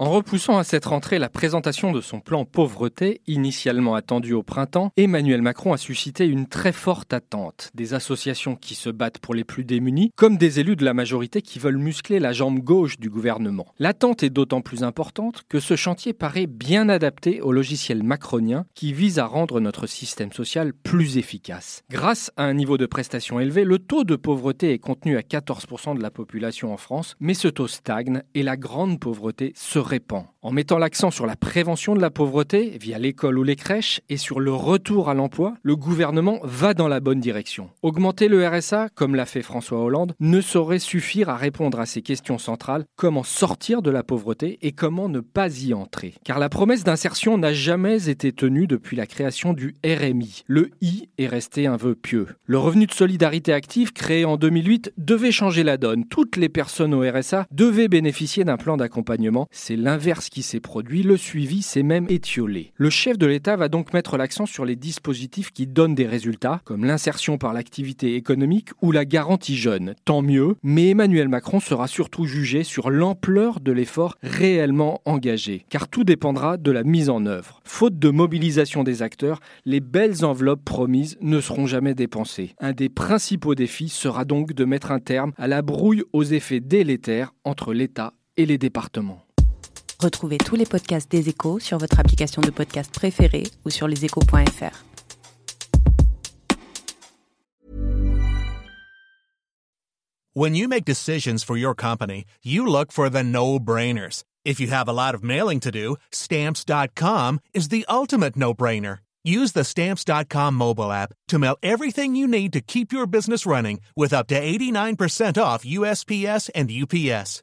En repoussant à cette rentrée la présentation de son plan pauvreté, initialement attendu au printemps, Emmanuel Macron a suscité une très forte attente. Des associations qui se battent pour les plus démunis, comme des élus de la majorité qui veulent muscler la jambe gauche du gouvernement. L'attente est d'autant plus importante que ce chantier paraît bien adapté au logiciel macronien qui vise à rendre notre système social plus efficace. Grâce à un niveau de prestation élevé, le taux de pauvreté est contenu à 14% de la population en France, mais ce taux stagne et la grande pauvreté se En mettant l'accent sur la prévention de la pauvreté via l'école ou les crèches et sur le retour à l'emploi, le gouvernement va dans la bonne direction. Augmenter le RSA, comme l'a fait François Hollande, ne saurait suffire à répondre à ces questions centrales comment sortir de la pauvreté et comment ne pas y entrer? Car la promesse d'insertion n'a jamais été tenue depuis la création du RMI. Le I est resté un vœu pieux. Le revenu de solidarité active, créé en 2008, devait changer la donne. Toutes les personnes au RSA devaient bénéficier d'un plan d'accompagnement. C'est l'inverse qui s'est produit, le suivi s'est même étiolé. Le chef de l'État va donc mettre l'accent sur les dispositifs qui donnent des résultats, comme l'insertion par l'activité économique ou la garantie jeune. Tant mieux, mais Emmanuel Macron sera surtout jugé sur l'ampleur de l'effort réellement engagé, car tout dépendra de la mise en œuvre. Faute de mobilisation des acteurs, les belles enveloppes promises ne seront jamais dépensées. Un des principaux défis sera donc de mettre un terme à la brouille aux effets délétères entre l'État et les départements. Retrouvez tous les podcasts des échos sur votre application de podcast préférée ou sur leséchos.fr. When you make decisions for your company, you look for the no-brainers. If you have a lot of mailing to do, stamps.com is the ultimate no-brainer. Use the stamps.com mobile app to mail everything you need to keep your business running with up to 89% off USPS and UPS.